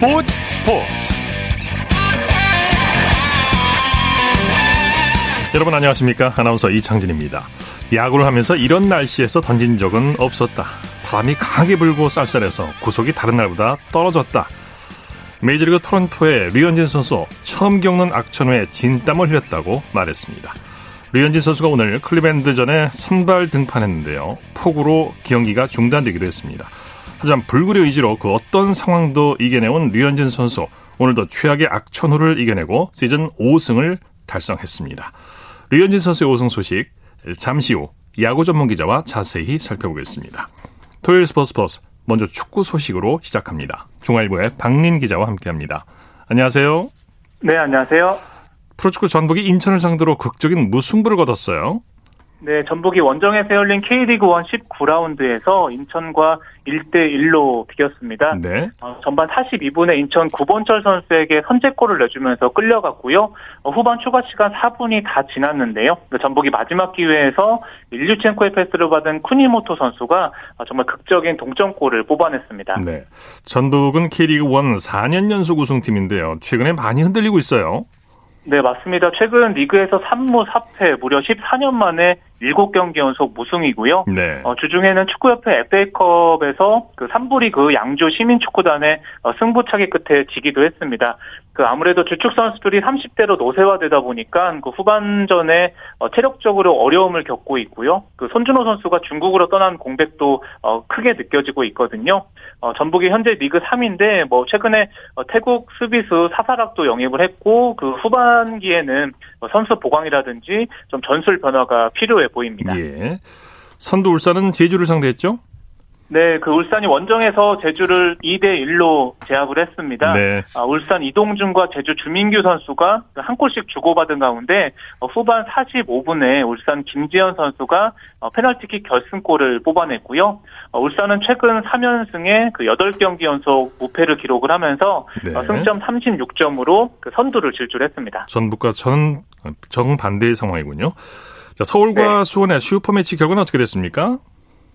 스포츠 스포츠. 여러분 안녕하십니까? 아나운서 이창진입니다. 야구를 하면서 이런 날씨에서 던진 적은 없었다. 바람이 강하게 불고 쌀쌀해서 구속이 다른 날보다 떨어졌다. 메이저리그 토론토의 류현진 선수 처음 겪는 악천후에 진땀을 흘렸다고 말했습니다. 류현진 선수가 오늘 클리밴드전에 선발 등판했는데요. 폭우로 경기가 중단되기도 했습니다 하지만 불굴의 의지로 그 어떤 상황도 이겨내온 류현진 선수 오늘도 최악의 악천후를 이겨내고 시즌 5승을 달성했습니다. 류현진 선수의 5승 소식 잠시 후 야구 전문 기자와 자세히 살펴보겠습니다. 토요일 스포츠 플러스 먼저 축구 소식으로 시작합니다. 중앙일보의 박린 기자와 함께합니다. 안녕하세요. 네, 안녕하세요. 프로축구 전북이 인천을 상대로 극적인 무승부를 거뒀어요. 네, 전북이 원정에서 열린 K리그 1 19라운드에서 인천과 1대1로 비겼습니다. 네. 어, 전반 42분에 인천 구본철 선수에게 선제골을 내주면서 끌려갔고요. 어, 후반 추가 시간 4분이 다 지났는데요. 그 전북이 마지막 기회에서 일류첸코의 패스를 받은 쿠니모토 선수가 어, 정말 극적인 동점골을 뽑아냈습니다. 네. 전북은 K리그 1 4년 연속 우승팀인데요. 최근에 많이 흔들리고 있어요. 네, 맞습니다. 최근 리그에서 3무 4패 무려 14년 만에 7경기 연속 무승이고요. 네. 어, 주중에는 축구협회 FA컵에서 그 3부 리그 양주 시민축구단의 어, 승부차기 끝에 지기도 했습니다. 그 아무래도 주축 선수들이 30대로 노쇠화되다 보니까 그 후반전에 어, 체력적으로 어려움을 겪고 있고요. 그 손준호 선수가 중국으로 떠난 공백도 어, 크게 느껴지고 있거든요. 어, 전북이 현재 리그 3인데 뭐 최근에 어, 태국 수비수 사사락도 영입을 했고 그 후반기에는 뭐 선수 보강이라든지 좀 전술 변화가 필요해 보입니다. 예. 선두 울산은 제주를 상대했죠? 네, 그 울산이 원정에서 제주를 2대 1로 제압을 했습니다. 네. 아, 울산 이동준과 제주 주민규 선수가 한 골씩 주고받은 가운데 어, 후반 45분에 울산 김지현 선수가 어, 페널티킥 결승골을 뽑아냈고요. 어, 울산은 최근 3연승에 그 8경기 연속 무패를 기록을 하면서 네. 승점 36점으로 그 선두를 질주했습니다. 전북과 전 정반대의 상황이군요. 자, 서울과 네. 수원의 슈퍼매치 결과는 어떻게 됐습니까?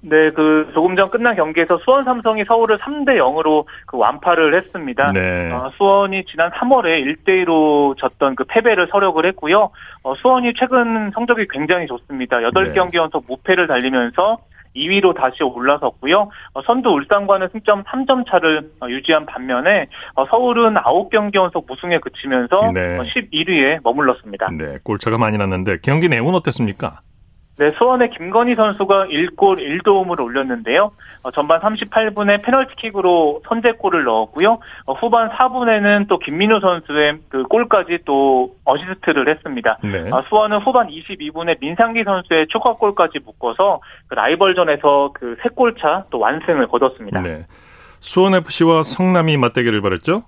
네, 그 조금 전 끝난 경기에서 수원 삼성이 서울을 3대 0으로 그 완파를 했습니다. 네. 어, 수원이 지난 3월에 1대 2로 졌던 그 패배를 서력을 했고요. 어, 수원이 최근 성적이 굉장히 좋습니다. 8경기 네. 연속 무패를 달리면서 2위로 다시 올라섰고요. 어, 선두 울산과는 승점 3점 차를 어, 유지한 반면에 어, 서울은 9경기 연속 무승에 그치면서 네. 11위에 머물렀습니다. 네, 골차가 많이 났는데 경기 내용은 어땠습니까? 네, 수원의 김건희 선수가 1골 1도움을 올렸는데요. 어, 전반 38분에 페널티킥으로 선제골을 넣었고요. 어, 후반 4분에는 또 김민우 선수의 그 골까지 또 어시스트를 했습니다. 네. 어, 수원은 후반 22분에 민상기 선수의 추가골까지 묶어서 그 라이벌전에서 그 3골차 또 완승을 거뒀습니다. 네. 수원 FC와 성남이 맞대결을 벌였죠?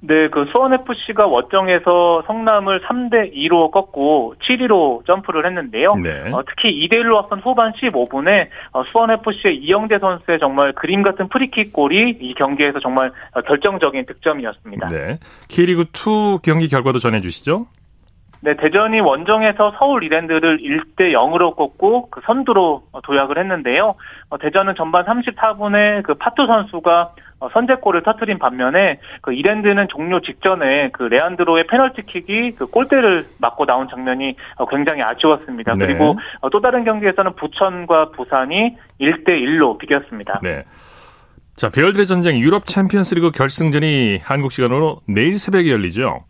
네, 그 수원FC가 원정에서 성남을 3대 2로 꺾고 7위로 점프를 했는데요. 네. 어, 특히 2대 1로 앞선 후반 15분에 어, 수원FC의 이영재 선수의 정말 그림 같은 프리킥 골이 이 경기에서 정말 어, 결정적인 득점이었습니다. 네. K리그 2 경기 결과도 전해 주시죠. 네, 대전이 원정에서 서울 이랜드를 1대 0으로 꺾고 그 선두로 도약을 했는데요. 어, 대전은 전반 34분에 그 파투 선수가 어, 선제골을 터트린 반면에 그 이랜드는 종료 직전에 그 레안드로의 페널티킥이 그 골대를 맞고 나온 장면이 어, 굉장히 아쉬웠습니다. 네. 그리고 또 다른 경기에서는 부천과 부산이 1대 1로 비겼습니다. 네. 자, 베열들의 전쟁 유럽 챔피언스리그 결승전이 한국 시간으로 내일 새벽에 열리죠.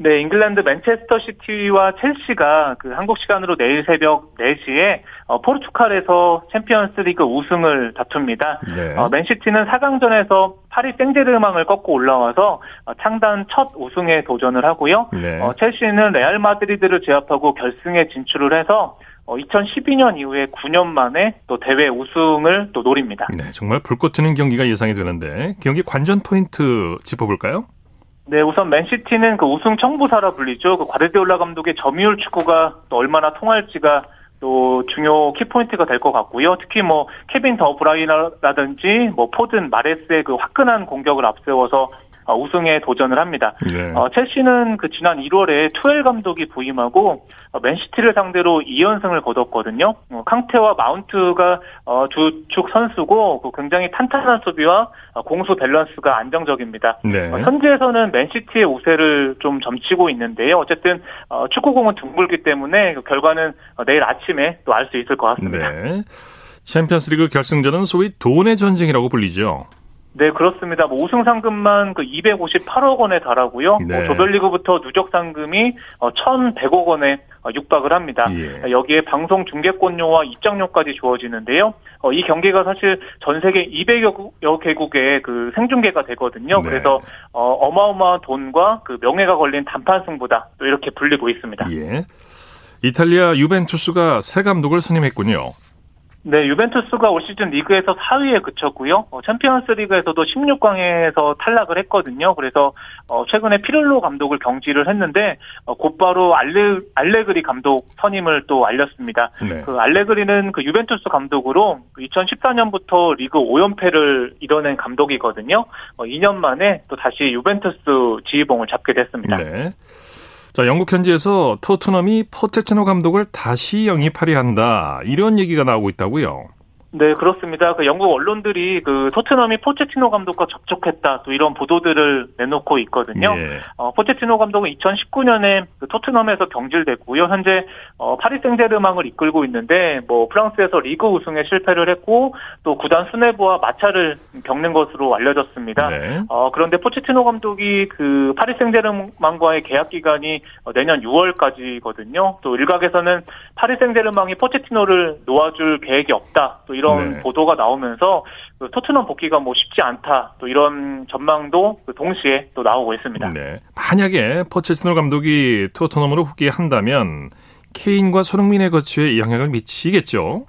네, 잉글랜드 맨체스터 시티와 첼시가 그 한국 시간으로 내일 새벽 4시에 어, 포르투갈에서 챔피언스 리그 우승을 다툽니다. 네. 어, 맨시티는 4강전에서 파리 생제르맹을 꺾고 올라와서 어, 창단 첫 우승에 도전을 하고요. 네. 어, 첼시는 레알 마드리드를 제압하고 결승에 진출을 해서 2012년 어, 이후에 9년 만에 또 대회 우승을 또 노립니다. 네, 정말 불꽃 튀는 경기가 예상이 되는데 경기 관전 포인트 짚어볼까요? 네, 우선 맨시티는 그 우승 청부사라 불리죠. 그 과르디올라 감독의 점유율 축구가 또 얼마나 통할지가 또 중요 키포인트가 될 것 같고요. 특히 뭐 케빈 더 브라이너라든지 뭐 포든 마레스의 그 화끈한 공격을 앞세워서 어, 우승에 도전을 합니다. 네. 어, 첼시는 그 지난 1월에 투엘 감독이 부임하고 어, 맨시티를 상대로 2연승을 거뒀거든요. 어, 캉테와 마운트가 어, 주축 선수고 그 굉장히 탄탄한 수비와 어, 공수 밸런스가 안정적입니다. 네. 어, 현재에서는 맨시티의 우세를 좀 점치고 있는데요. 어쨌든 어, 축구공은 둥글기 때문에 그 결과는 내일 아침에 또 알 수 있을 것 같습니다. 네. 챔피언스리그 결승전은 소위 돈의 전쟁이라고 불리죠. 네, 그렇습니다. 뭐 우승 상금만 그 258억 원에 달하고요. 뭐 네. 뭐 조별리그부터 누적 상금이 1,100억 어, 원에 어, 육박을 합니다. 예. 여기에 방송 중계권료와 입장료까지 주어지는데요. 어, 이 경기가 사실 전 세계 200여 개국의 그 생중계가 되거든요. 네. 그래서 어마어마한 돈과 그 명예가 걸린 단판 승부다. 또 이렇게 불리고 있습니다. 예. 이탈리아 유벤투스가 새 감독을 선임했군요. 네, 유벤투스가 올 시즌 리그에서 4위에 그쳤고요. 어, 챔피언스 리그에서도 16강에서 탈락을 했거든요. 그래서 어, 최근에 피를로 감독을 경질을 했는데 어, 곧바로 알레, 알레그리 감독 선임을 또 알렸습니다. 네. 그 알레그리는 그 유벤투스 감독으로 2014년부터 리그 5연패를 이뤄낸 감독이거든요. 2년 어, 만에 또 다시 유벤투스 지휘봉을 잡게 됐습니다. 네. 자, 영국 현지에서 토트넘이 포체티노 감독을 다시 영입하려 한다. 이런 얘기가 나오고 있다고요. 네, 그렇습니다. 그 영국 언론들이 그 토트넘이 포체티노 감독과 접촉했다 또 이런 보도들을 내놓고 있거든요. 예. 어, 포체티노 감독은 2019년에 그 토트넘에서 경질됐고요. 현재 어, 파리 생제르맹을 이끌고 있는데 뭐 프랑스에서 리그 우승에 실패를 했고 또 구단 수뇌부와 마찰을 겪는 것으로 알려졌습니다. 네. 어, 그런데 포체티노 감독이 그 파리 생제르맹과의 계약 기간이 어, 내년 6월까지거든요. 또 일각에서는 파리 생제르맹이 포체티노를 놓아줄 계획이 없다. 또 이런 네. 보도가 나오면서 그 토트넘 복귀가 뭐 쉽지 않다 또 이런 전망도 그 동시에 또 나오고 있습니다. 네. 만약에 포체티노 감독이 토트넘으로 복귀한다면 케인과 손흥민의 거취에 영향을 미치겠죠.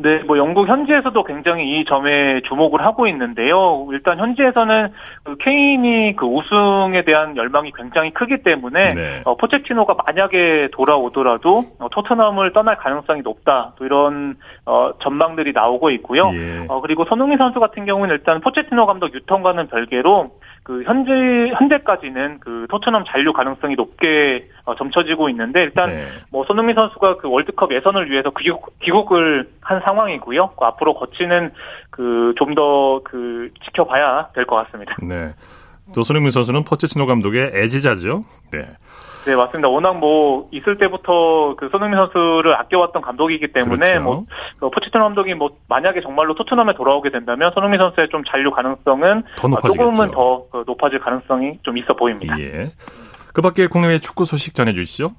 네, 뭐 영국 현지에서도 굉장히 이 점에 주목을 하고 있는데요. 일단 현지에서는 그 케인이 그 우승에 대한 열망이 굉장히 크기 때문에 네. 어, 포체티노가 만약에 돌아오더라도 어, 토트넘을 떠날 가능성이 높다. 또 이런 어, 전망들이 나오고 있고요. 예. 어, 그리고 손흥민 선수 같은 경우는 일단 포체티노 감독 유턴과는 별개로 그 현재 현재까지는 그 토트넘 잔류 가능성이 높게 어, 점쳐지고 있는데 일단 네. 뭐 손흥민 선수가 그 월드컵 예선을 위해서 귀국, 귀국을 한 상황이고요. 그 앞으로 거치는 그 좀 더 그 그 지켜봐야 될 것 같습니다. 네. 또 손흥민 선수는 포체티노 감독의 애제자죠. 네. 네, 맞습니다. 워낙 뭐 있을 때부터 그 손흥민 선수를 아껴왔던 감독이기 때문에 그렇죠. 뭐 그 포체티노 감독이 뭐 만약에 정말로 토트넘에 돌아오게 된다면 손흥민 선수의 좀 잔류 가능성은 더 조금은 더 그 높아질 가능성이 좀 있어 보입니다. 예. 그밖에 국내외 축구 소식 전해주시죠.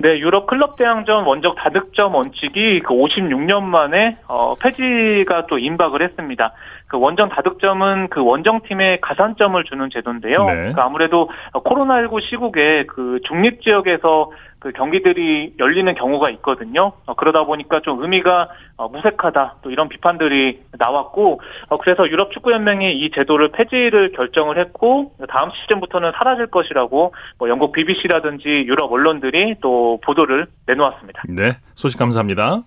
네, 유럽 클럽 대항전 원정 다득점 원칙이 그 56년 만에 어, 폐지가 또 임박을 했습니다. 그 원정 다득점은 그 원정 팀에 가산점을 주는 제도인데요. 네. 그 아무래도 코로나19 시국에 그 중립 지역에서 그 경기들이 열리는 경우가 있거든요. 어, 그러다 보니까 좀 의미가 어, 무색하다 또 이런 비판들이 나왔고 어, 그래서 유럽 축구 연맹이 이 제도를 폐지를 결정을 했고 다음 시즌부터는 사라질 것이라고 뭐 영국 BBC라든지 유럽 언론들이 또 보도를 내놓았습니다. 네, 소식 감사합니다.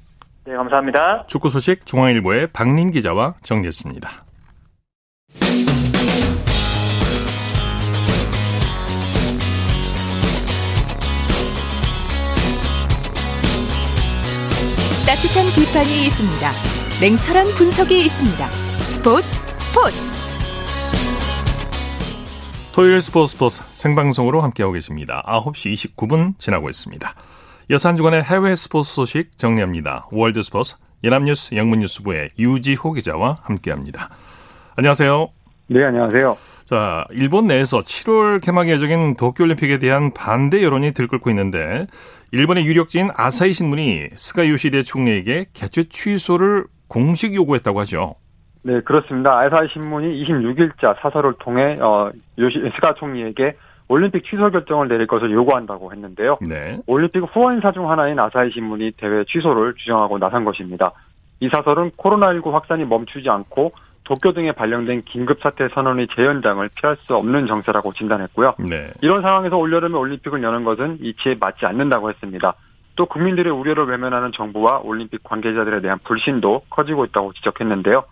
네, 감사합니다. 축구 소식 중앙일보의 박린 기자와 정리했습니다. 따뜻한 비판이 있습니다. 냉철한 분석이 있습니다. 스포츠 스포츠 토요일 스포츠 스포츠 생방송으로 함께하고 계십니다. 9시 29분 지나고 있습니다. 여섯 한 주간의 해외 스포츠 소식 정리합니다. 월드 스포츠 연합뉴스 영문뉴스부의 유지호 기자와 함께합니다. 안녕하세요. 네, 안녕하세요. 자, 일본 내에서 7월 개막 예정인 도쿄올림픽에 대한 반대 여론이 들끓고 있는데 일본의 유력지인 아사히 신문이 스가 요시히데 총리에게 개최 취소를 공식 요구했다고 하죠. 네, 그렇습니다. 아사히 신문이 26일자 사설을 통해 어, 요시, 스가 총리에게 올림픽 취소 결정을 내릴 것을 요구한다고 했는데요. 네. 올림픽 후원사 중 하나인 아사히 신문이 대회 취소를 주장하고 나선 것입니다. 이 사설은 코로나19 확산이 멈추지 않고 도쿄 등에 발령된 긴급사태 선언의 재연장을 피할 수 없는 정세라고 진단했고요. 네. 이런 상황에서 올여름에 올림픽을 여는 것은 이치에 맞지 않는다고 했습니다. 또 국민들의 우려를 외면하는 정부와 올림픽 관계자들에 대한 불신도 커지고 있다고 지적했는데요.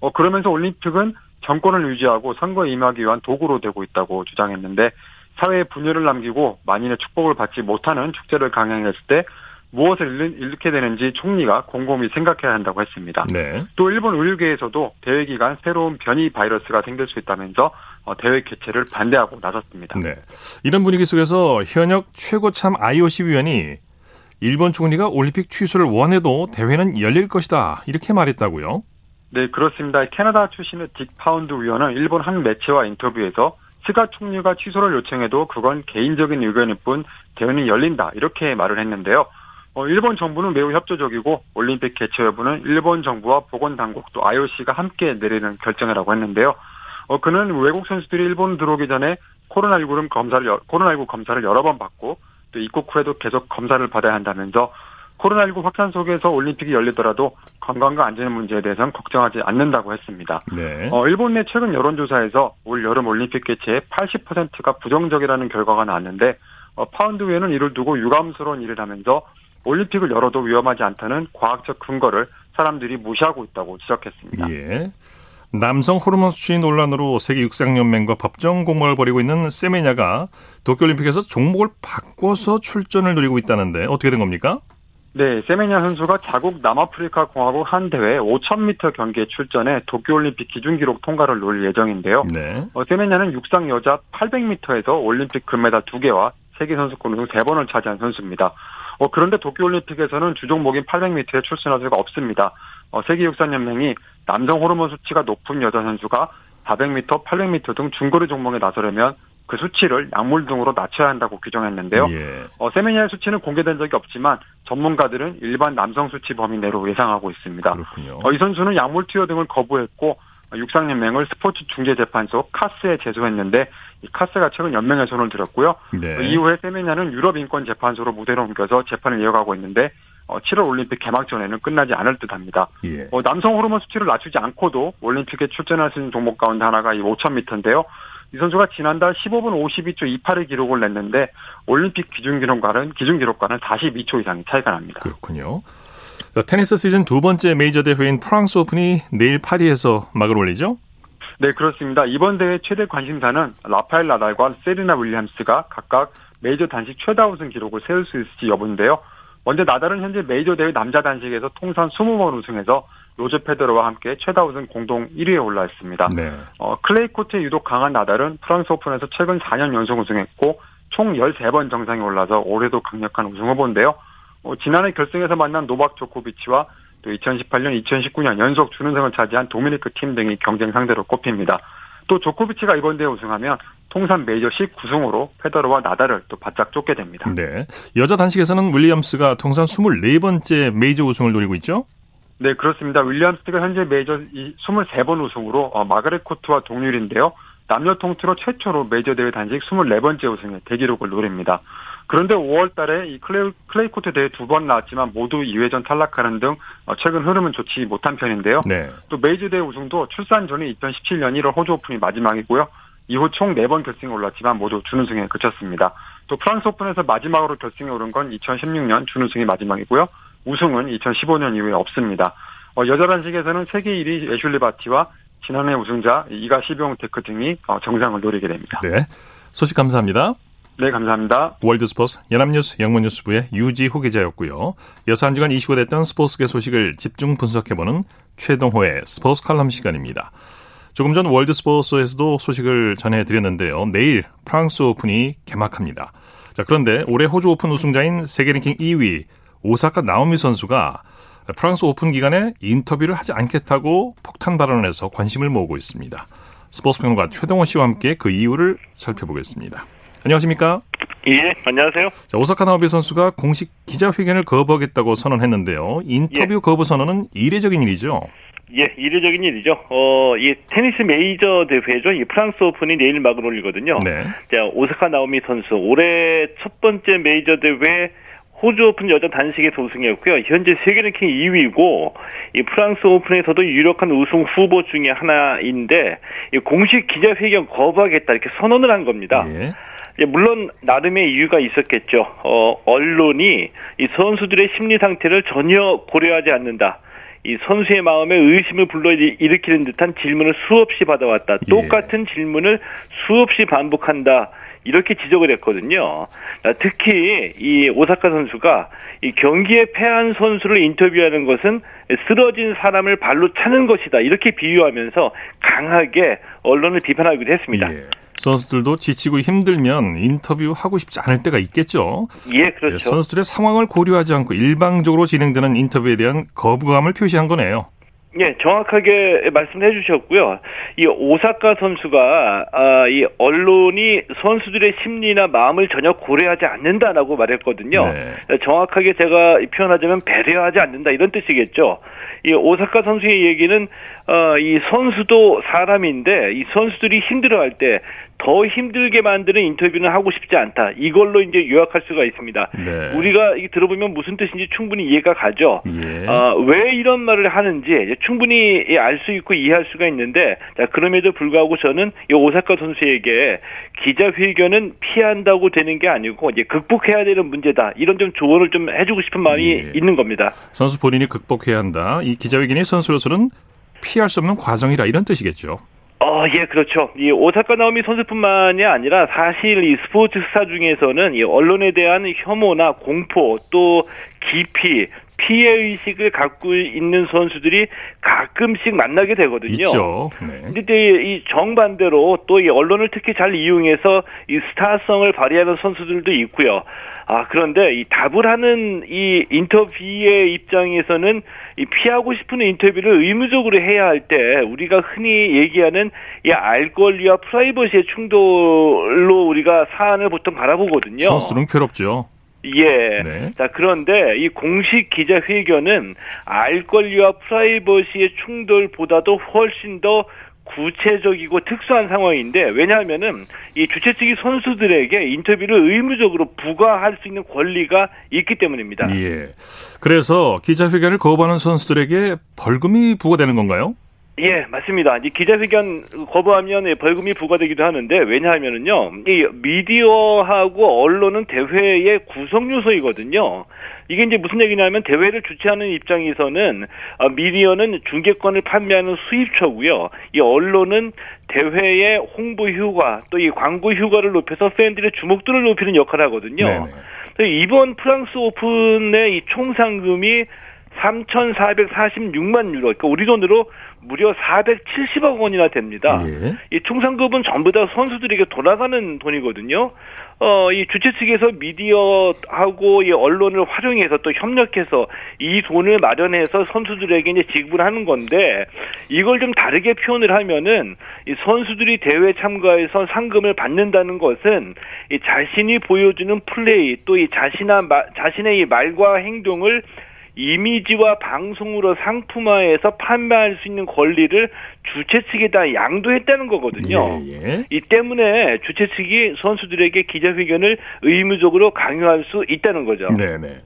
어, 그러면서 올림픽은 정권을 유지하고 선거에 임하기 위한 도구로 되고 있다고 주장했는데 사회에 분열을 남기고 만인의 축복을 받지 못하는 축제를 강행했을 때 무엇을 잃게 되는지 총리가 곰곰이 생각해야 한다고 했습니다. 네. 또 일본 의료계에서도 대회 기간 새로운 변이 바이러스가 생길 수 있다면서 어, 대회 개최를 반대하고 나섰습니다. 네. 이런 분위기 속에서 현역 최고참 IOC 위원이 일본 총리가 올림픽 취소를 원해도 대회는 열릴 것이다 이렇게 말했다고요? 네, 그렇습니다. 캐나다 출신의 딕 파운드 위원은 일본 한 매체와 인터뷰에서 스가 총리가 취소를 요청해도 그건 개인적인 의견일 뿐 대회는 열린다 이렇게 말을 했는데요. 어, 일본 정부는 매우 협조적이고 올림픽 개최 여부는 일본 정부와 보건당국 또 IOC가 함께 내리는 결정이라고 했는데요. 어, 그는 외국 선수들이 일본 들어오기 전에 코로나19를 검사를 코로나19 검사를 여러 번 받고 또 입국 후에도 계속 검사를 받아야 한다면서 코로나19 확산 속에서 올림픽이 열리더라도 건강과 안전의 문제에 대해서는 걱정하지 않는다고 했습니다. 네. 어, 일본 내 최근 여론조사에서 올 여름 올림픽 개최에 80%가 부정적이라는 결과가 나왔는데 어, 파운드 위원은 이를 두고 유감스러운 일이라 하면서 올림픽을 열어도 위험하지 않다는 과학적 근거를 사람들이 무시하고 있다고 지적했습니다. 예. 남성 호르몬 수치 논란으로 세계 육상연맹과 법정 공방을 벌이고 있는 세메냐가 도쿄올림픽에서 종목을 바꿔서 출전을 노리고 있다는데 어떻게 된 겁니까? 네, 세메냐 선수가 자국 남아프리카 공화국 한 대회 5,000m 경기에 출전해 도쿄올림픽 기준 기록 통과를 노릴 예정인데요. 네. 어, 세메냐는 육상 여자 800m에서 올림픽 금메달 2개와 세계 선수권 우승 3번을 차지한 선수입니다. 어, 그런데 도쿄올림픽에서는 주종목인 800m에 출전할 수가 없습니다. 어, 세계육상연맹이 남성 호르몬 수치가 높은 여자 선수가 400m, 800m 등 중거리 종목에 나서려면 그 수치를 약물 등으로 낮춰야 한다고 규정했는데요. 예. 어, 세미니아의 수치는 공개된 적이 없지만 전문가들은 일반 남성 수치 범위 내로 예상하고 있습니다. 어, 이 선수는 약물 투여 등을 거부했고 육상연맹을 스포츠 중재재판소 카스에 제소했는데 이 카스가 최근 연맹에 손을 들었고요. 네. 이후에 세미냐는 유럽인권재판소로 무대로 옮겨서 재판을 이어가고 있는데 어, 7월 올림픽 개막 전에는 끝나지 않을 듯합니다. 예. 어, 남성 호르몬 수치를 낮추지 않고도 올림픽에 출전할 수 있는 종목 가운데 하나가 이 5,000m인데요. 이 선수가 지난달 15분 52초 28의 기록을 냈는데 올림픽 기준 기록과는 기준 기록과는 42초 이상의 차이가 납니다. 그렇군요. 테니스 시즌 두 번째 메이저 대회인 프랑스 오픈이 내일 파리에서 막을 올리죠? 네, 그렇습니다. 이번 대회 최대 관심사는 라파엘 나달과 세리나 윌리엄스가 각각 메이저 단식 최다 우승 기록을 세울 수 있을지 여부인데요. 먼저 나달은 현재 메이저 대회 남자 단식에서 통산 20번 우승해서 로저 페더러와 함께 최다 우승 공동 1위에 올라 있습니다. 네. 어, 클레이 코트에 유독 강한 나달은 프랑스 오픈에서 최근 4년 연속 우승했고 총 13번 정상에 올라서 올해도 강력한 우승 후보인데요. 어, 지난해 결승에서 만난 노박 조코비치와 또 2018년, 2019년 연속 준우승을 차지한 도미니크 팀 등이 경쟁 상대로 꼽힙니다. 또 조코비치가 이번 대회 우승하면 통산 메이저 19승으로 페더러와 나달을 또 바짝 쫓게 됩니다. 네. 여자 단식에서는 윌리엄스가 통산 24번째 메이저 우승을 노리고 있죠? 네, 그렇습니다. 윌리엄스가 현재 메이저 23번 우승으로 어, 마가렛 코트와 동률인데요. 남녀 통틀어 최초로 메이저 대회 단식 24번째 우승의 대기록을 노립니다. 그런데 5월 달에 이 클레이, 클레이 코트 대회 두 번 나왔지만 모두 2회전 탈락하는 등 어, 최근 흐름은 좋지 못한 편인데요. 네. 또 메이저 대회 우승도 출산 전에 2017년 1월 호주 오픈이 마지막이고요. 이후 총 4번 결승에 올랐지만 모두 준우승에 그쳤습니다. 또 프랑스 오픈에서 마지막으로 결승에 오른 건 2016년 준우승이 마지막이고요. 우승은 2015년 이후에 없습니다. 어, 여자 단식에서는 세계 1위 애슐리 바티와 지난해 우승자 이가 시비옹테크 등이 어, 정상을 노리게 됩니다. 네. 소식 감사합니다. 네, 감사합니다. 월드스포츠 연합뉴스 영문뉴스부의 유지호 기자였고요. 여사 한 주간 이슈가 됐던 스포츠계 소식을 집중 분석해보는 최동호의 스포츠 칼럼 시간입니다. 조금 전 월드스포츠에서도 소식을 전해드렸는데요. 내일 프랑스 오픈이 개막합니다. 자, 그런데 올해 호주 오픈 우승자인 세계 랭킹 2위 오사카 나오미 선수가 프랑스 오픈 기간에 인터뷰를 하지 않겠다고 폭탄 발언을 해서 관심을 모으고 있습니다. 스포츠 평론가 최동호 씨와 함께 그 이유를 살펴보겠습니다. 안녕하십니까? 예, 안녕하세요. 자, 오사카 나오미 선수가 공식 기자회견을 거부하겠다고 선언했는데요. 인터뷰 예. 거부 선언은 이례적인 일이죠? 예, 이례적인 일이죠. 어, 이 테니스 메이저 대회죠. 이 프랑스 오픈이 내일 막을 올리거든요. 네. 자, 오사카 나오미 선수 올해 첫 번째 메이저 대회 호주 오픈 여자 단식에서 우승했고요. 현재 세계 랭킹 2위고 이 프랑스 오픈에서도 유력한 우승 후보 중에 하나인데 공식 기자회견 거부하겠다 이렇게 선언을 한 겁니다. 예. 물론 나름의 이유가 있었겠죠. 어, 언론이 이 선수들의 심리 상태를 전혀 고려하지 않는다. 이 선수의 마음에 의심을 불러 일으키는 듯한 질문을 수없이 받아왔다. 예. 똑같은 질문을 수없이 반복한다. 이렇게 지적을 했거든요. 특히 이 오사카 선수가 이 경기에 패한 선수를 인터뷰하는 것은 쓰러진 사람을 발로 차는 것이다. 이렇게 비유하면서 강하게 언론을 비판하기도 했습니다. 예. 선수들도 지치고 힘들면 인터뷰하고 싶지 않을 때가 있겠죠. 예, 그렇죠. 선수들의 상황을 고려하지 않고 일방적으로 진행되는 인터뷰에 대한 거부감을 표시한 거네요. 예, 정확하게 말씀해 주셨고요. 이 오사카 선수가 아, 이 언론이 선수들의 심리나 마음을 전혀 고려하지 않는다라고 말했거든요. 네. 정확하게 제가 표현하자면 배려하지 않는다 이런 뜻이겠죠. 이 오사카 선수의 얘기는 어, 이 선수도 사람인데 이 선수들이 힘들어할 때 더 힘들게 만드는 인터뷰는 하고 싶지 않다. 이걸로 이제 요약할 수가 있습니다. 네. 우리가 이 들어보면 무슨 뜻인지 충분히 이해가 가죠. 예. 어, 왜 이런 말을 하는지 충분히 알 수 있고 이해할 수가 있는데 자 그럼에도 불구하고 저는 이 오사카 선수에게 기자회견은 피한다고 되는 게 아니고 이제 극복해야 되는 문제다. 이런 좀 조언을 좀 해주고 싶은 마음이 예. 있는 겁니다. 선수 본인이 극복해야 한다. 이 기자회견이 선수로서는 피할 수 없는 과정이라 이런 뜻이겠죠. 어, 예, 그렇죠. 이 오사카 나오미 선수뿐만이 아니라 사실 이 스포츠 스타 중에서는 이 언론에 대한 혐오나 공포 또 기피 피해 의식을 갖고 있는 선수들이 가끔씩 만나게 되거든요. 있죠. 네. 근데 이 정반대로 또 이 언론을 특히 잘 이용해서 이 스타성을 발휘하는 선수들도 있고요. 아 그런데 이 답을 하는 이 인터뷰의 입장에서는 이 피하고 싶은 인터뷰를 의무적으로 해야 할 때 우리가 흔히 얘기하는 이 알 권리와 프라이버시의 충돌로 우리가 사안을 보통 바라보거든요. 선수들은 괴롭죠. 예. 네. 자, 그런데 이 공식 기자회견은 알 권리와 프라이버시의 충돌보다도 훨씬 더 구체적이고 특수한 상황인데 왜냐하면은 이 주최 측이 선수들에게 인터뷰를 의무적으로 부과할 수 있는 권리가 있기 때문입니다. 예. 그래서 기자회견을 거부하는 선수들에게 벌금이 부과되는 건가요? 예, 맞습니다. 이제 기자회견 거부하면 벌금이 부과되기도 하는데 왜냐하면은요, 이 미디어하고 언론은 대회의 구성 요소이거든요. 이게 이제 무슨 얘기냐면 대회를 주최하는 입장에서는 어, 미디어는 중계권을 판매하는 수입처고요. 이 언론은 대회의 홍보 휴가 또이 광고 휴가를 높여서 팬들의 주목도를 높이는 역할을 하거든요. 이번 프랑스 오픈의 이 총 상금이 3,446만 유로, 그러니까 우리 돈으로 무려 470억 원이나 됩니다. 예. 이 총상급은 전부 다 선수들에게 돌아가는 돈이거든요. 어, 이 주최 측에서 미디어하고 이 언론을 활용해서 또 협력해서 이 돈을 마련해서 선수들에게 이제 지급을 하는 건데 이걸 좀 다르게 표현을 하면은 이 선수들이 대회 참가해서 상금을 받는다는 것은 이 자신이 보여주는 플레이 또 이 자신의 자신의 이 말과 행동을 이미지와 방송으로 상품화해서 판매할 수 있는 권리를 주최 측에다 양도했다는 거거든요. 예, 예. 이 때문에 주최 측이 선수들에게 기자회견을 의무적으로 강요할 수 있다는 거죠. 네, 네.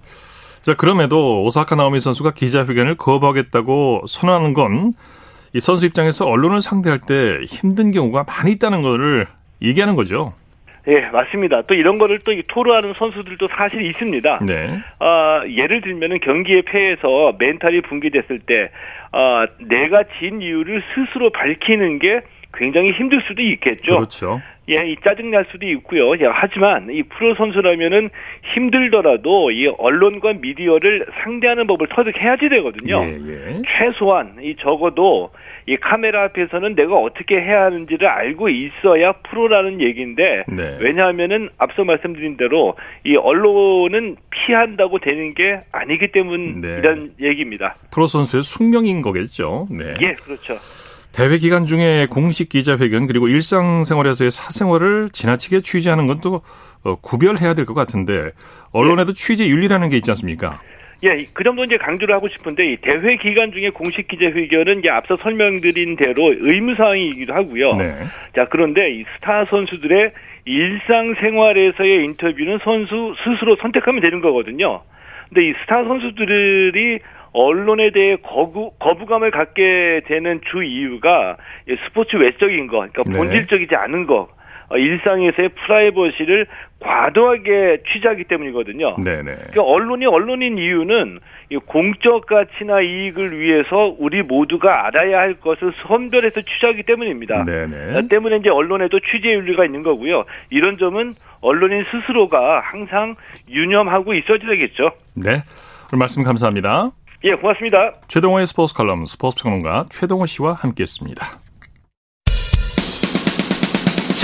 자, 그럼에도 오사카 나오미 선수가 기자회견을 거부하겠다고 선언하는 건 이 선수 입장에서 언론을 상대할 때 힘든 경우가 많이 있다는 것을 얘기하는 거죠. 예, 맞습니다. 또 이런 거를 또 토로하는 선수들도 사실 있습니다. 네. 아, 예를 들면은 경기에 패해서 멘탈이 붕괴됐을 때, 아, 내가 진 이유를 스스로 밝히는 게 굉장히 힘들 수도 있겠죠. 그렇죠. 예, 이 짜증날 수도 있고요. 예, 하지만 이 프로 선수라면은 힘들더라도 이 언론과 미디어를 상대하는 법을 터득해야지 되거든요. 예, 예. 최소한 이 적어도 이 카메라 앞에서는 내가 어떻게 해야 하는지를 알고 있어야 프로라는 얘기인데 네. 왜냐하면은 앞서 말씀드린 대로 이 언론은 피한다고 되는 게 아니기 때문이란 네. 얘기입니다. 프로 선수의 숙명인 거겠죠. 네. 예, 그렇죠. 대회 기간 중에 공식 기자회견 그리고 일상생활에서의 사생활을 지나치게 취재하는 것도 어, 구별해야 될 것 같은데 언론에도 예. 취재 윤리라는 게 있지 않습니까? 예, 그 정도 이제 강조를 하고 싶은데 이 대회 기간 중에 공식 기자 회견은 이제 앞서 설명드린 대로 의무 사항이기도 하고요. 네. 자, 그런데 이 스타 선수들의 일상생활에서의 인터뷰는 선수 스스로 선택하면 되는 거거든요. 근데 이 스타 선수들이 언론에 대해 거부, 거부감을 갖게 되는 주 이유가 스포츠 외적인 거, 그러니까 네. 본질적이지 않은 거, 어, 일상에서의 프라이버시를 과도하게 취재하기 때문이거든요. 네네. 그러니까 언론이 언론인 이유는 공적 가치나 이익을 위해서 우리 모두가 알아야 할 것을 선별해서 취재하기 때문입니다. 네네. 때문에 이제 언론에도 취재 윤리가 있는 거고요. 이런 점은 언론인 스스로가 항상 유념하고 있어야겠죠. 네. 오늘 말씀 감사합니다. 예, 고맙습니다. 최동호의 스포츠 칼럼 스포츠 평론가 최동호 씨와 함께했습니다.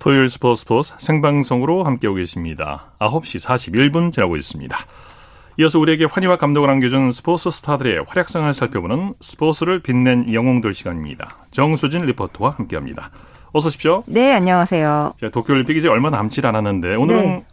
토요일 스포츠 스포츠 생방송으로 함께하고 계십니다. 9시 41분 지나고 있습니다. 이어서 우리에게 환희와 감동을 안겨준 스포츠 스타들의 활약상을 살펴보는 스포츠를 빛낸 영웅들 시간입니다. 정수진 리포터와 함께합니다. 어서 오십시오. 네, 안녕하세요. 도쿄올림픽이 이제 얼마 남지 않았는데 오늘은 네.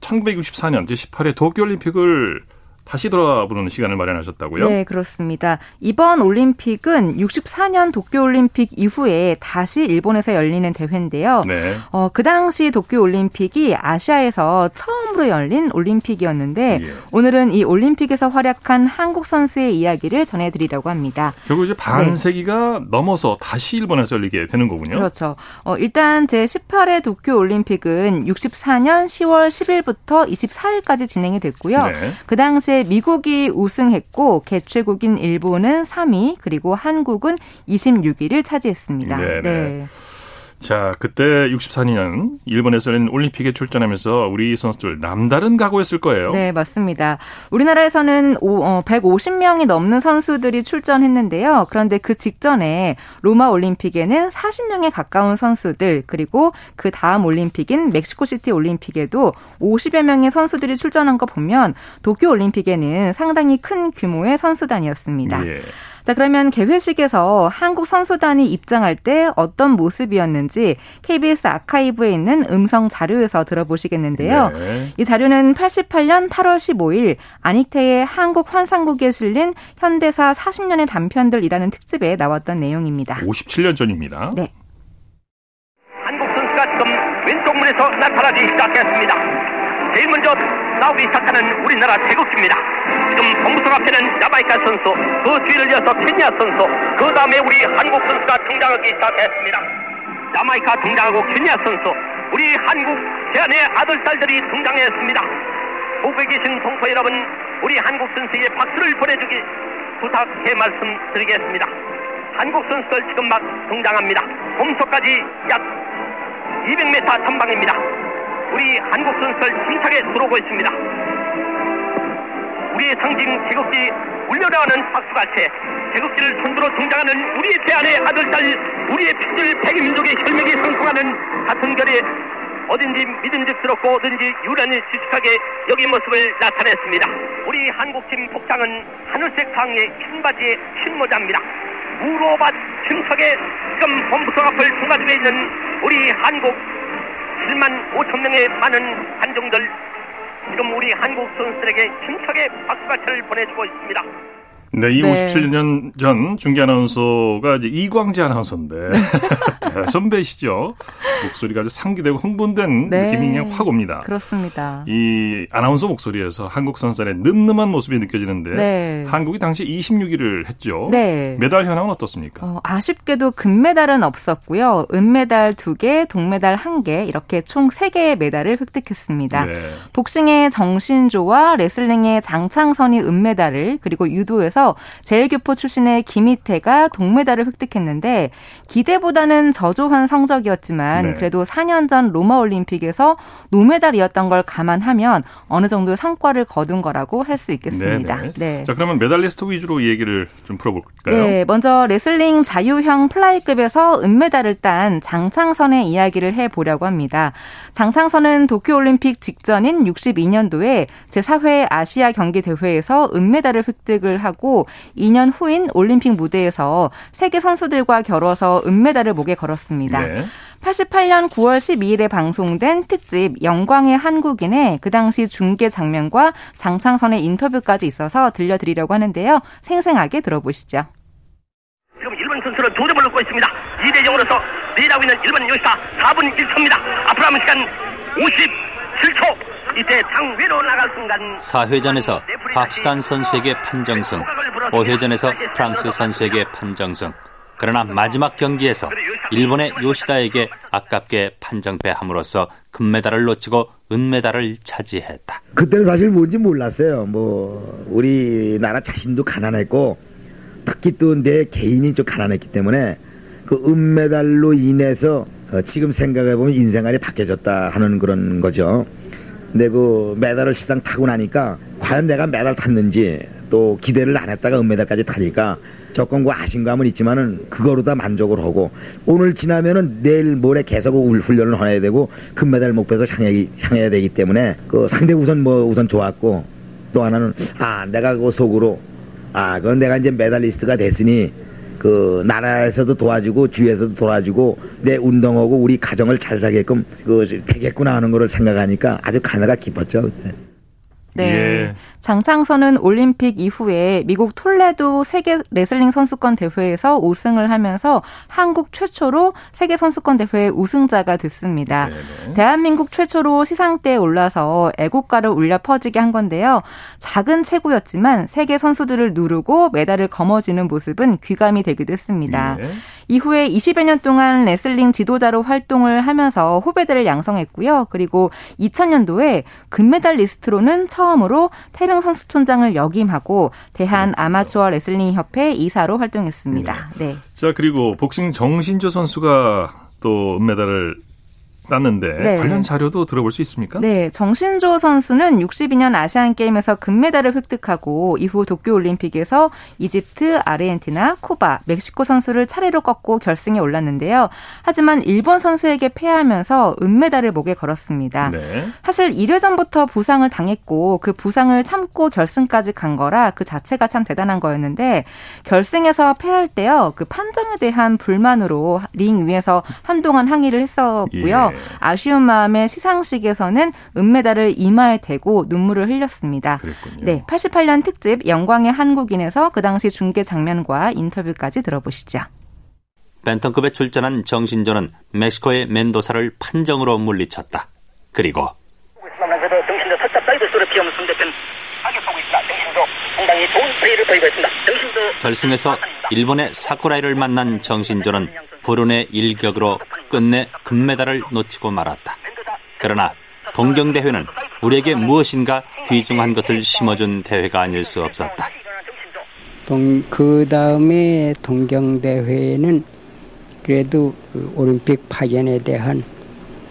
1964년 제18회 도쿄올림픽을 다시 돌아보는 시간을 마련하셨다고요? 네, 그렇습니다. 이번 올림픽은 64년 도쿄올림픽 이후에 다시 일본에서 열리는 대회인데요. 네. 어, 그 당시 도쿄올림픽이 아시아에서 처음으로 열린 올림픽이었는데 예. 오늘은 이 올림픽에서 활약한 한국 선수의 이야기를 전해드리려고 합니다. 결국 이제 반세기가 네. 넘어서 다시 일본에서 열리게 되는 거군요. 그렇죠. 어, 일단 제18회 도쿄올림픽은 64년 10월 10일부터 24일까지 진행이 됐고요. 네. 그 당시 현재 미국이 우승했고 개최국인 일본은 3위 그리고 한국은 26위를 차지했습니다. 네네. 네. 자, 그때 64년 일본에서 는 올림픽에 출전하면서 우리 선수들 남다른 각오였을 거예요. 네, 맞습니다. 우리나라에서는 150명이 어, 넘는 선수들이 출전했는데요. 그런데 그 직전에 로마 올림픽에는 40명에 가까운 선수들 그리고 그 다음 올림픽인 멕시코시티 올림픽에도 50여 명의 선수들이 출전한 거 보면 도쿄 올림픽에는 상당히 큰 규모의 선수단이었습니다. 예. 자, 그러면 개회식에서 한국 선수단이 입장할 때 어떤 모습이었는지 KBS 아카이브에 있는 음성 자료에서 들어보시겠는데요. 네. 이 자료는 88년 8월 15일 안익태의 한국 환상국에 실린 현대사 40년의 단편들이라는 특집에 나왔던 내용입니다. 57년 전입니다. 네. 한국 선수가 지금 왼쪽 문에서 나타나기 시작했습니다. 제일 먼저 나오기 시작하는 우리나라 태극기입니다. 지금 범부석 앞에는 야마이카 선수, 그 뒤를 이어서 케냐 선수, 그 다음에 우리 한국 선수가 등장하기 시작했습니다. 야마이카 등장하고 케냐 선수, 우리 한국 제안의 아들, 딸들이 등장했습니다. 보고에 계신 동포 여러분, 우리 한국 선수에게 박수를 보내주기 부탁해 말씀드리겠습니다. 한국 선수들 지금 막 등장합니다. 봄속까지 약 200m 전방입니다. 우리 한국 선수들 힘차게 들어오고 있습니다. 우리의 상징 태극기 울려나가는 박수같이 태극기를 손들어 등장하는 우리의 대안의 아들 딸 우리의 피질 백인민족의 혈맥이 성통하는 같은 결에 어딘지 믿음직스럽고 어딘지 유난히 지식하게 여기 모습을 나타냈습니다. 우리 한국팀 복장은 하늘색 상의 흰 바지에 흰 모자입니다. 무로밭 침석에 지금 본부석 앞을 통과중에 있는 우리 한국 7만 5천 명의 많은 관중들 지금 우리 한국 선수들에게 힘차게 박수가철을 보내주고 있습니다. 네, 이 네. 57년 전 중계 아나운서가 이제 이광재 아나운서인데 네, 선배시죠. 목소리가 아주 상기되고 흥분된 네. 느낌이 그냥 확 옵니다. 그렇습니다. 이 아나운서 목소리에서 한국 선수단의 늠름한 모습이 느껴지는데 네. 한국이 당시 26위를 했죠. 네. 메달 현황은 어떻습니까? 어, 아쉽게도 금메달은 없었고요. 은메달 2개, 동메달 1개 이렇게 총 3개의 메달을 획득했습니다. 네. 복싱의 정신조와 레슬링의 장창선이 은메달을 그리고 유도에서 제일교포 출신의 김희태가 동메달을 획득했는데 기대보다는 저조한 성적이었지만 네. 그래도 4년 전 로마 올림픽에서 노메달이었던 걸 감안하면 어느 정도의 성과를 거둔 거라고 할 수 있겠습니다. 네, 네. 네. 자, 그러면 메달리스트 위주로 얘기를 좀 풀어볼까요? 네, 먼저 레슬링 자유형 플라이급에서 은메달을 딴 장창선의 이야기를 해보려고 합니다. 장창선은 도쿄올림픽 직전인 62년도에 제4회 아시아 경기 대회에서 은메달을 획득을 하고 2년 후인 올림픽 무대에서 세계 선수들과 겨뤄서 은메달을 목에 걸었습니다. 네. 88년 9월 12일에 방송된 특집 영광의 한국인의 그 당시 중계 장면과 장창선의 인터뷰까지 있어서 들려드리려고 하는데요. 생생하게 들어보시죠. 지금 일본 선수는 두 점을 넣고 있습니다. 2대 0으로서 리드하고 있는 일본 요시다 4분 1초입니다. 앞으로 남은 시간 57초. 이때 장외로 나갈 순간 4회전에서 박시단 선수에게 판정승, 5회전에서 프랑스 선수에게 판정승. 그러나 마지막 경기에서 일본의 요시다에게 아깝게 판정패함으로써 금메달을 놓치고 은메달을 차지했다. 그때는 사실 뭔지 몰랐어요. 뭐 우리나라 자신도 가난했고 특히 또 내 개인이 좀 가난했기 때문에 그 은메달로 인해서 어, 지금 생각해 보면 인생관이 바뀌어졌다 하는 그런 거죠. 근데 그 메달을 실상 타고 나니까 과연 내가 메달 탔는지 또 기대를 안 했다가 은메달까지 타니까 조금 그 아쉬움감은 있지만은 그거로 다 만족을 하고 오늘 지나면은 내일 모레 계속 훈련을 해야 되고 금메달 목표에서 향해, 향해야 되기 때문에 그 상대 우선 뭐 우선 좋았고 또 하나는 아 내가 그 속으로 아 그건 내가 이제 메달리스트가 됐으니 그 나라에서도 도와주고 주위에서도 도와주고 내 운동하고 우리 가정을 잘 살게끔 그 되겠구나 하는 거를 생각하니까 아주 감회가 깊었죠 그때. 네. 예. 장창선은 올림픽 이후에 미국 톨레도 세계 레슬링 선수권 대회에서 우승을 하면서 한국 최초로 세계 선수권 대회 우승자가 됐습니다. 네네. 대한민국 최초로 시상대에 올라서 애국가를 울려 퍼지게 한 건데요. 작은 체구였지만 세계 선수들을 누르고 메달을 거머쥐는 모습은 귀감이 되기도 했습니다. 네. 이후에 20여 년 동안 레슬링 지도자로 활동을 하면서 후배들을 양성했고요. 그리고 2000년도에 금메달 리스트로는 처음 으로 태릉 선수촌장을 역임하고 대한 네. 아마추어 레슬링 협회 이사로 활동했습니다. 네. 네. 자, 그리고 복싱 정신조 선수가 또 은메달을 땄는데 네. 관련 자료도 들어볼 수 있습니까? 네, 정신조 선수는 62년 아시안 게임에서 금메달을 획득하고 이후 도쿄 올림픽에서 이집트, 아르헨티나, 쿠바, 멕시코 선수를 차례로 꺾고 결승에 올랐는데요. 하지만 일본 선수에게 패하면서 은메달을 목에 걸었습니다. 네. 사실 1회전부터 부상을 당했고 그 부상을 참고 결승까지 간 거라 그 자체가 참 대단한 거였는데 결승에서 패할 때요. 그 판정에 대한 불만으로 링 위에서 한동안 항의를 했었고요. 예. 아쉬운 마음에 시상식에서는 은메달을 이마에 대고 눈물을 흘렸습니다. 그랬군요. 네, 88년 특집 영광의 한국인에서 그 당시 중계 장면과 인터뷰까지 들어보시죠. 벤턴급에 출전한 정신조는 멕시코의 멘도사를 판정으로 물리쳤다. 그리고 결승에서 일본의 사쿠라이를 만난 정신조는 불운의 일격으로 끝내 금메달을 놓치고 말았다. 그러나 동경대회는 우리에게 무엇인가 귀중한 것을 심어준 대회가 아닐 수 없었다. 동, 그 다음에 동경대회는 그래도 그 올림픽 파견에 대한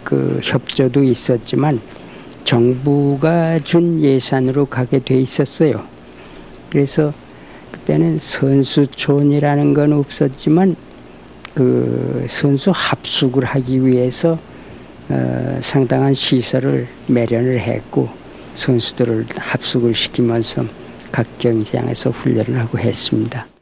그 협조도 있었지만 정부가 준 예산으로 가게 돼 있었어요. 그래서 그때는 선수촌이라는 건 없었지만 그 선수 합숙을 하기 위해서 어, 상당한 시설을 마련을 했고 선수들을 합숙을 시키면서 각 경기장에서 훈련을 하고 했습니다.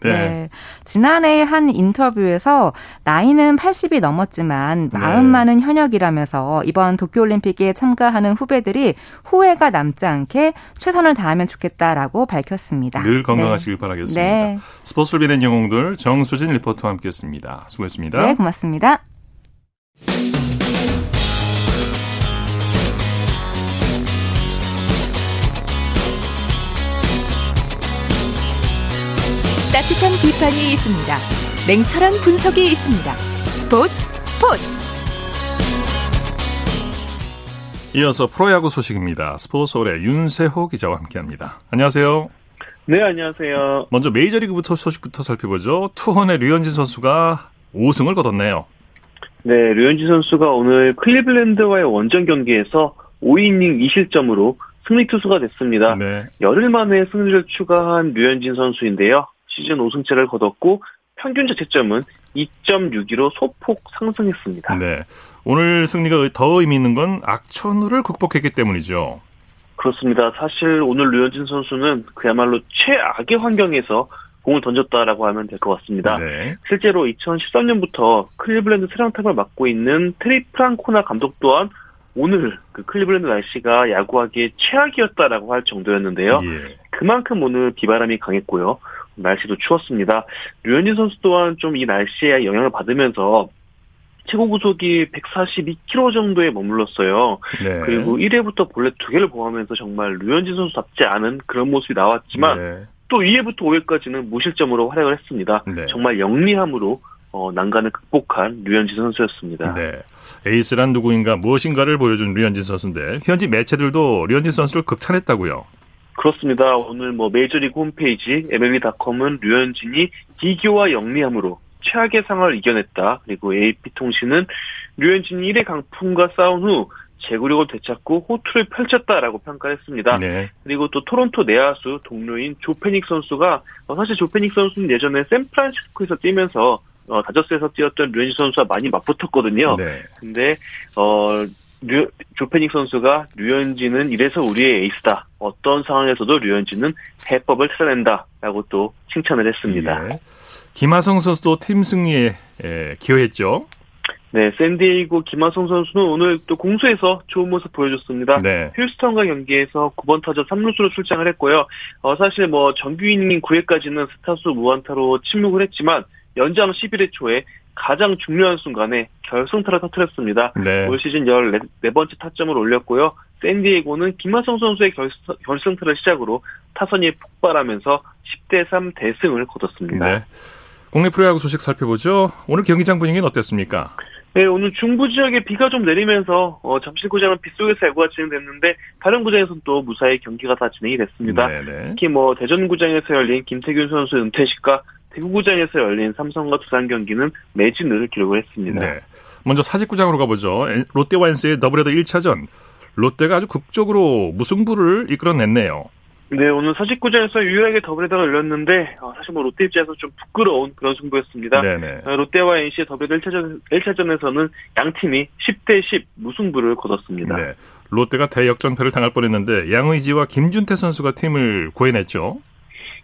네. 네. 지난해 한 인터뷰에서 나이는 80이 넘었지만 마음만은 네. 현역이라면서 이번 도쿄올림픽에 참가하는 후배들이 후회가 남지 않게 최선을 다하면 좋겠다라고 밝혔습니다. 늘 건강하시길 네. 바라겠습니다. 네. 스포츠를 비낸 영웅들 정수진 리포터와 함께했습니다. 수고했습니다. 네, 고맙습니다. 따뜻한 비판이 있습니다. 냉철한 분석이 있습니다. 스포츠 스포츠. 이어서 프로야구 소식입니다. 스포츠홀의 윤세호 기자와 함께합니다. 안녕하세요. 네, 안녕하세요. 먼저 메이저리그부터 소식부터 살펴보죠. 투혼의 류현진 선수가 5승을 거뒀네요. 네, 류현진 선수가 오늘 클리블랜드와의 원정 경기에서 5이닝 2실점으로 승리 투수가 됐습니다. 네. 열흘 만에 승리를 추가한 류현진 선수인데요. 시즌 5승째를 거뒀고 평균 자책점은 2.62로 소폭 상승했습니다. 네. 오늘 승리가 더 의미 있는 건 악천후를 극복했기 때문이죠. 그렇습니다. 사실 오늘 류현진 선수는 그야말로 최악의 환경에서 공을 던졌다라고 하면 될 것 같습니다. 네. 실제로 2013년부터 클리블랜드 사령탑을 맡고 있는 테리 프랑코나 감독 또한 오늘 그 클리블랜드 날씨가 야구하기에 최악이었다라고 할 정도였는데요. 예. 그만큼 오늘 비바람이 강했고요. 날씨도 추웠습니다. 류현진 선수 또한 좀 이 날씨에 영향을 받으면서 최고 구속이 142km 정도에 머물렀어요. 네. 그리고 1회부터 볼넷 두 개를 보하면서 정말 류현진 선수답지 않은 그런 모습이 나왔지만 네. 또 2회부터 5회까지는 무실점으로 활약을 했습니다. 네. 정말 영리함으로 어, 난간을 극복한 류현진 선수였습니다. 네. 에이스란 누구인가 무엇인가를 보여준 류현진 선수인데 현지 매체들도 류현진 선수를 극찬했다고요. 그렇습니다. 오늘 뭐 메이저리그 홈페이지 MLB.com은 류현진이 기교와 영리함으로 최악의 상황을 이겨냈다. 그리고 AP통신은 류현진이 1회 강풍과 싸운 후 제구력을 되찾고 호투를 펼쳤다라고 평가했습니다. 네. 그리고 또 토론토 내야수 동료인 조페닉 선수가 어, 사실 조페닉 선수는 예전에 샌프란시스코에서 뛰면서 어, 다저스에서 뛰었던 류현진 선수와 많이 맞붙었거든요. 네. 근데 어 류, 조페닉 선수가 류현진은 이래서 우리의 에이스다. 어떤 상황에서도 류현진은 해법을 찾아낸다라고 또 칭찬을 했습니다. 예. 김하성 선수도 팀 승리에 예, 기여했죠. 네, 샌디에이고 김하성 선수는 오늘 또 공수에서 좋은 모습 보여줬습니다. 네. 휴스턴과 경기에서 9번 타자 3루수로 출장을 했고요. 어, 사실 뭐 정규 이닝 9회까지는 스타수 무안타로 침묵을 했지만 연장 11회 초에 가장 중요한 순간에 결승타를 터뜨렸습니다. 네. 올 시즌 14번째 타점을 올렸고요. 샌디에고는 김하성 선수의 결승, 타를 시작으로 타선이 폭발하면서 10대 3 대승을 거뒀습니다. 네. 국내 프로야구 소식 살펴보죠. 오늘 경기장 분위기는 어땠습니까? 네, 오늘 중부 지역에 비가 좀 내리면서 어, 잠실구장은 빗속에서 야구가 진행됐는데 다른 구장에서는 또 무사히 경기가 다 진행이 됐습니다. 네네. 네. 특히 뭐 대전구장에서 열린 김태균 선수 은퇴식과 대구구장에서 열린 삼성과 두산 경기는 매진을 기록을 했습니다. 네. 먼저 사직구장으로 가보죠. 롯데와 NC의 더블헤더 1차전. 롯데가 아주 극적으로 무승부를 이끌어냈네요. 네, 오늘 사직구장에서 유일하게 더블헤더가 열렸는데 어, 사실 뭐 롯데 입장에서 좀 부끄러운 그런 승부였습니다. 네네. 어, 롯데와 NC의 더블헤더 1차전, 1차전에서는 양 팀이 10대 10 무승부를 거뒀습니다. 네. 롯데가 대역전패를 당할 뻔했는데 양의지와 김준태 선수가 팀을 구해냈죠.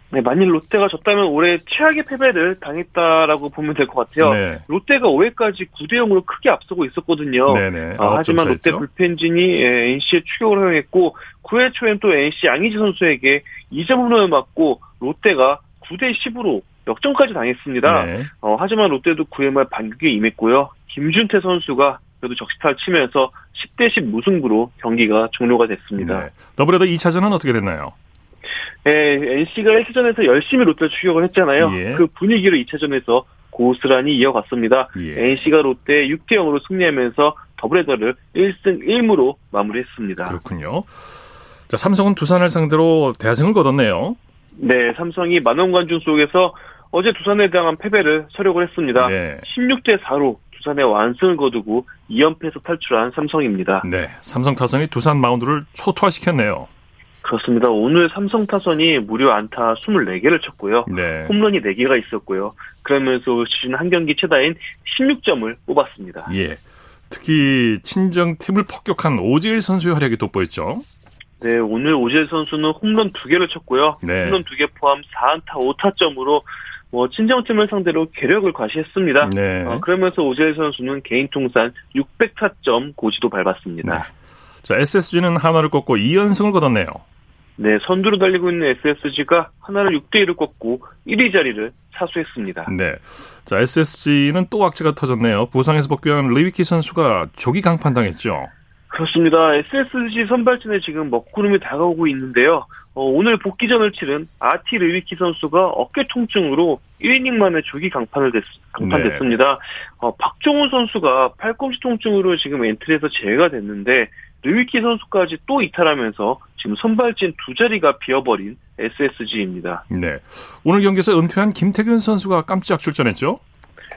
네, 만일 롯데가 졌다면 올해 최악의 패배를 당했다라고 보면 될 것 같아요. 네. 롯데가 5회까지 9대 0으로 크게 앞서고 있었거든요. 네네. 아, 하지만 롯데 불펜진이 예, NC의 추격을 허용했고 9회 초엔 또 NC 양희지 선수에게 2점 홈런을 맞고 롯데가 9대 10으로 역전까지 당했습니다. 네. 어, 하지만 롯데도 9회 말 반격에 임했고요. 김준태 선수가 그래도 적시타를 치면서 10대 10 무승부로 경기가 종료가 됐습니다. 네. 더블헤더 2차전은 어떻게 됐나요? 예, NC가 1차전에서 열심히 롯데 추격을 했잖아요. 예. 그 분위기를 2차전에서 고스란히 이어갔습니다. 예. NC가 롯데 6대 0으로 승리하면서 더블헤더를 1승 1무로 마무리했습니다. 그렇군요. 자, 삼성은 두산을 상대로 대승을 거뒀네요. 네, 삼성이 만원 관중 속에서 어제 두산에 대한 패배를 서력을 했습니다. 네. 16대 4로 두산의 완승을 거두고 2연패에서 탈출한 삼성입니다. 네, 삼성 타선이 두산 마운드를 초토화시켰네요. 그렇습니다. 오늘 삼성 타선이 무려 안타 24개를 쳤고요. 네. 홈런이 4개가 있었고요. 그러면서 시즌 한 경기 최다인 16점을 뽑았습니다. 예. 특히 친정 팀을 폭격한 오지일 선수의 활약이 돋보였죠. 네, 오늘 오지일 선수는 홈런 2개를 쳤고요. 네. 홈런 2개 포함 4안타 5타점으로 뭐 친정팀을 상대로 괴력을 과시했습니다. 네. 어, 그러면서 오지일 선수는 개인 통산 600타점 고지도 밟았습니다. 네. 자, SSG는 한화를 꺾고 2연승을 거뒀네요. 네, 선두로 달리고 있는 SSG가 한화를 6대 1을 꺾고 1위 자리를 사수했습니다. 네. 자, SSG는 또 악재가 터졌네요. 부상에서 복귀한 르위키 선수가 조기 강판당했죠. 그렇습니다. SSG 선발진에 지금 먹구름이 다가오고 있는데요. 어, 오늘 복귀전을 치른 아티 르위키 선수가 어깨 통증으로 1이닝 만에 조기 강판을 됐, 강판됐습니다. 네. 어, 박종훈 선수가 팔꿈치 통증으로 지금 엔트리에서 제외가 됐는데 르위키 선수까지 또 이탈하면서 지금 선발진 두 자리가 비어버린 SSG입니다. 네. 오늘 경기에서 은퇴한 김태균 선수가 깜짝 출전했죠?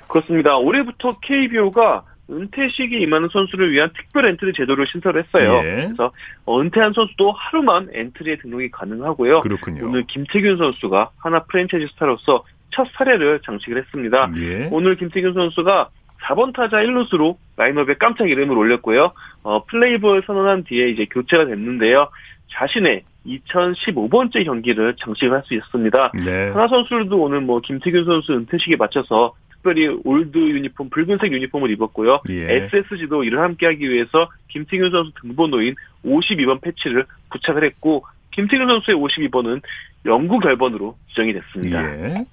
그렇습니다. 올해부터 KBO가 은퇴식에 임하는 선수를 위한 특별 엔트리 제도를 신설을 했어요. 예. 그래서 어, 은퇴한 선수도 하루만 엔트리에 등록이 가능하고요. 그렇군요. 오늘 김태균 선수가 한화 프랜차이즈 스타로서 첫 사례를 장식을 했습니다. 예. 오늘 김태균 선수가 4번 타자 1루수로 라인업에 깜짝 이름을 올렸고요. 어, 플레이볼 선언한 뒤에 이제 교체가 됐는데요. 자신의 2015번째 경기를 장식할 수 있었습니다. 네. 한화 선수들도 오늘 뭐 김태균 선수 은퇴식에 맞춰서 특별히 old 유니폼 붉은색 유니폼을 입었고요. 예. SSG도 이를 함께하기 위해서 김태균 선수 등번호인 52번 패치를 부착을 했고 김태균 선수의 52번은 영구 결번으로 지정이 됐습니다. 예.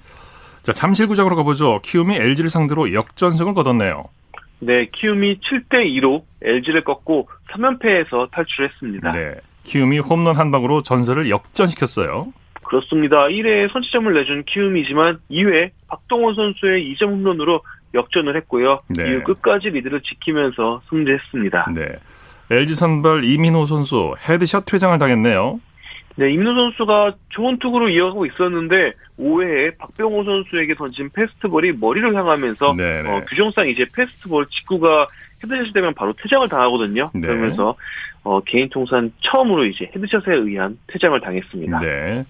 자 잠실구장으로 가보죠. 키움이 LG를 상대로 역전승을 거뒀네요. 네, 키움이 7대 2로 LG를 꺾고 3연패에서 탈출했습니다. 네, 키움이 홈런 한 방으로 전설을 역전시켰어요. 그렇습니다. 1회에 선취점을 내준 키움이지만 2회 박동원 선수의 2점 홈런으로 역전을 했고요. 네. 이후 끝까지 리드를 지키면서 승리했습니다. 네. LG 선발 이민호 선수 headshot 퇴장을 당했네요. 네, 이민호 선수가 좋은 투구로 이어가고 있었는데 5회에 박병호 선수에게 던진 패스트볼이 머리를 향하면서 어, 규정상 이제 패스트볼 직구가 headshot이 되면 바로 퇴장을 당하거든요. 네. 그러면서 어, 개인 통산 처음으로 이제 headshot에 의한 퇴장을 당했습니다. 네.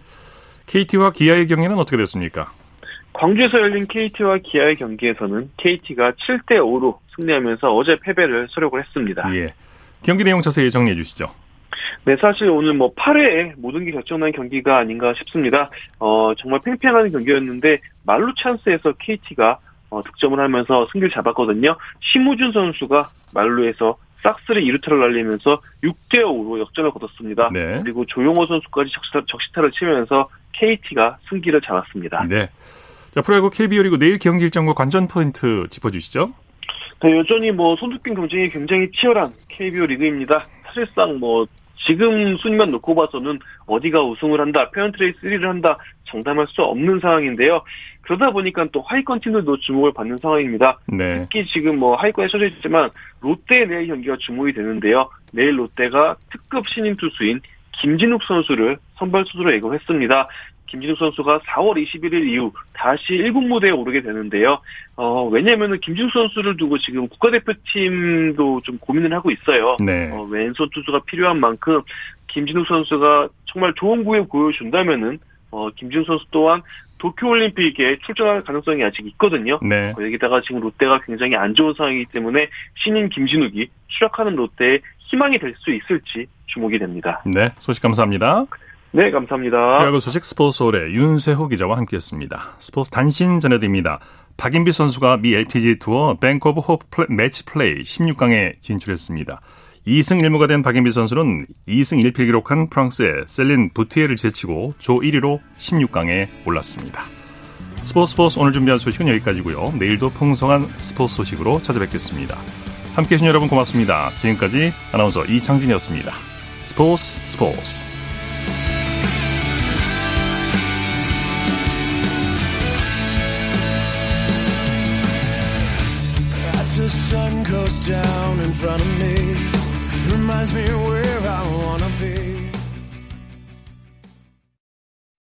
KT와 기아의 경기는 어떻게 됐습니까? 광주에서 열린 KT와 기아의 경기에서는 KT가 7대 5로 승리하면서 어제 패배를 설욕을 했습니다. 예. 경기 내용 자세히 정리해 주시죠. 네, 사실 오늘 뭐 8회에 모든 게 결정난 경기가 아닌가 싶습니다. 어, 정말 팽팽한 경기였는데 말루 찬스에서 KT가 어, 득점을 하면서 승리를 잡았거든요. 심우준 선수가 말루에서 싹스를 2루타를 날리면서 6대 5로 역전을 거뒀습니다. 네. 그리고 조용호 선수까지 적시타, 적시타를 치면서 KT가 승기를 잡았습니다. 네. 자, 프로야구 KBO 리그 내일 경기 일정과 관전 포인트 짚어주시죠. 네, 여전히 뭐 손톱빈 경쟁이 굉장히 치열한 KBO 리그입니다. 사실상 뭐 지금 순위만 놓고 봐서는 어디가 우승을 한다, 페언트레이 3를 한다 장담할 수 없는 상황인데요. 그러다 보니까 또 하위권 팀들도 주목을 받는 상황입니다. 네. 특히 지금 뭐 하위권에 처져 있지만 롯데 내일 경기가 주목이 되는데요. 내일 롯데가 특급 신인 투수인 김진욱 선수를 선발 투수로 예고했습니다. 김진욱 선수가 4월 21일 이후 다시 1군 무대에 오르게 되는데요. 어, 왜냐면은 김진욱 선수를 두고 지금 국가대표팀도 좀 고민을 하고 있어요. 네. 어, 왼손 투수가 필요한 만큼 김진욱 선수가 정말 좋은 구에 보여준다면은 어, 김진욱 선수 또한 도쿄올림픽에 출전할 가능성이 아직 있거든요. 네. 어, 여기다가 지금 롯데가 굉장히 안 좋은 상황이기 때문에 신인 김진욱이 추락하는 롯데의 희망이 될 수 있을지 주목이 됩니다. 네, 소식 감사합니다. 네, 감사합니다. 프로야구 소식 스포츠홀의 윤세호 기자와 함께했습니다. 스포츠 단신 전해드립니다. 박인비 선수가 미 LPGA 투어 Bank of Hope 매치 플레이 16강에 진출했습니다. 2승 1무가 된 박인비 선수는 2승 1패 기록한 프랑스의 셀린 부티에를 제치고 조 1위로 16강에 올랐습니다. 스포츠 스포츠 오늘 준비한 소식은 여기까지고요. 내일도 풍성한 스포츠 소식으로 찾아뵙겠습니다. 함께해 주신 여러분 고맙습니다. 지금까지 아나운서 이창진이었습니다. 스포츠 스포츠 front of me. Reminds me wanna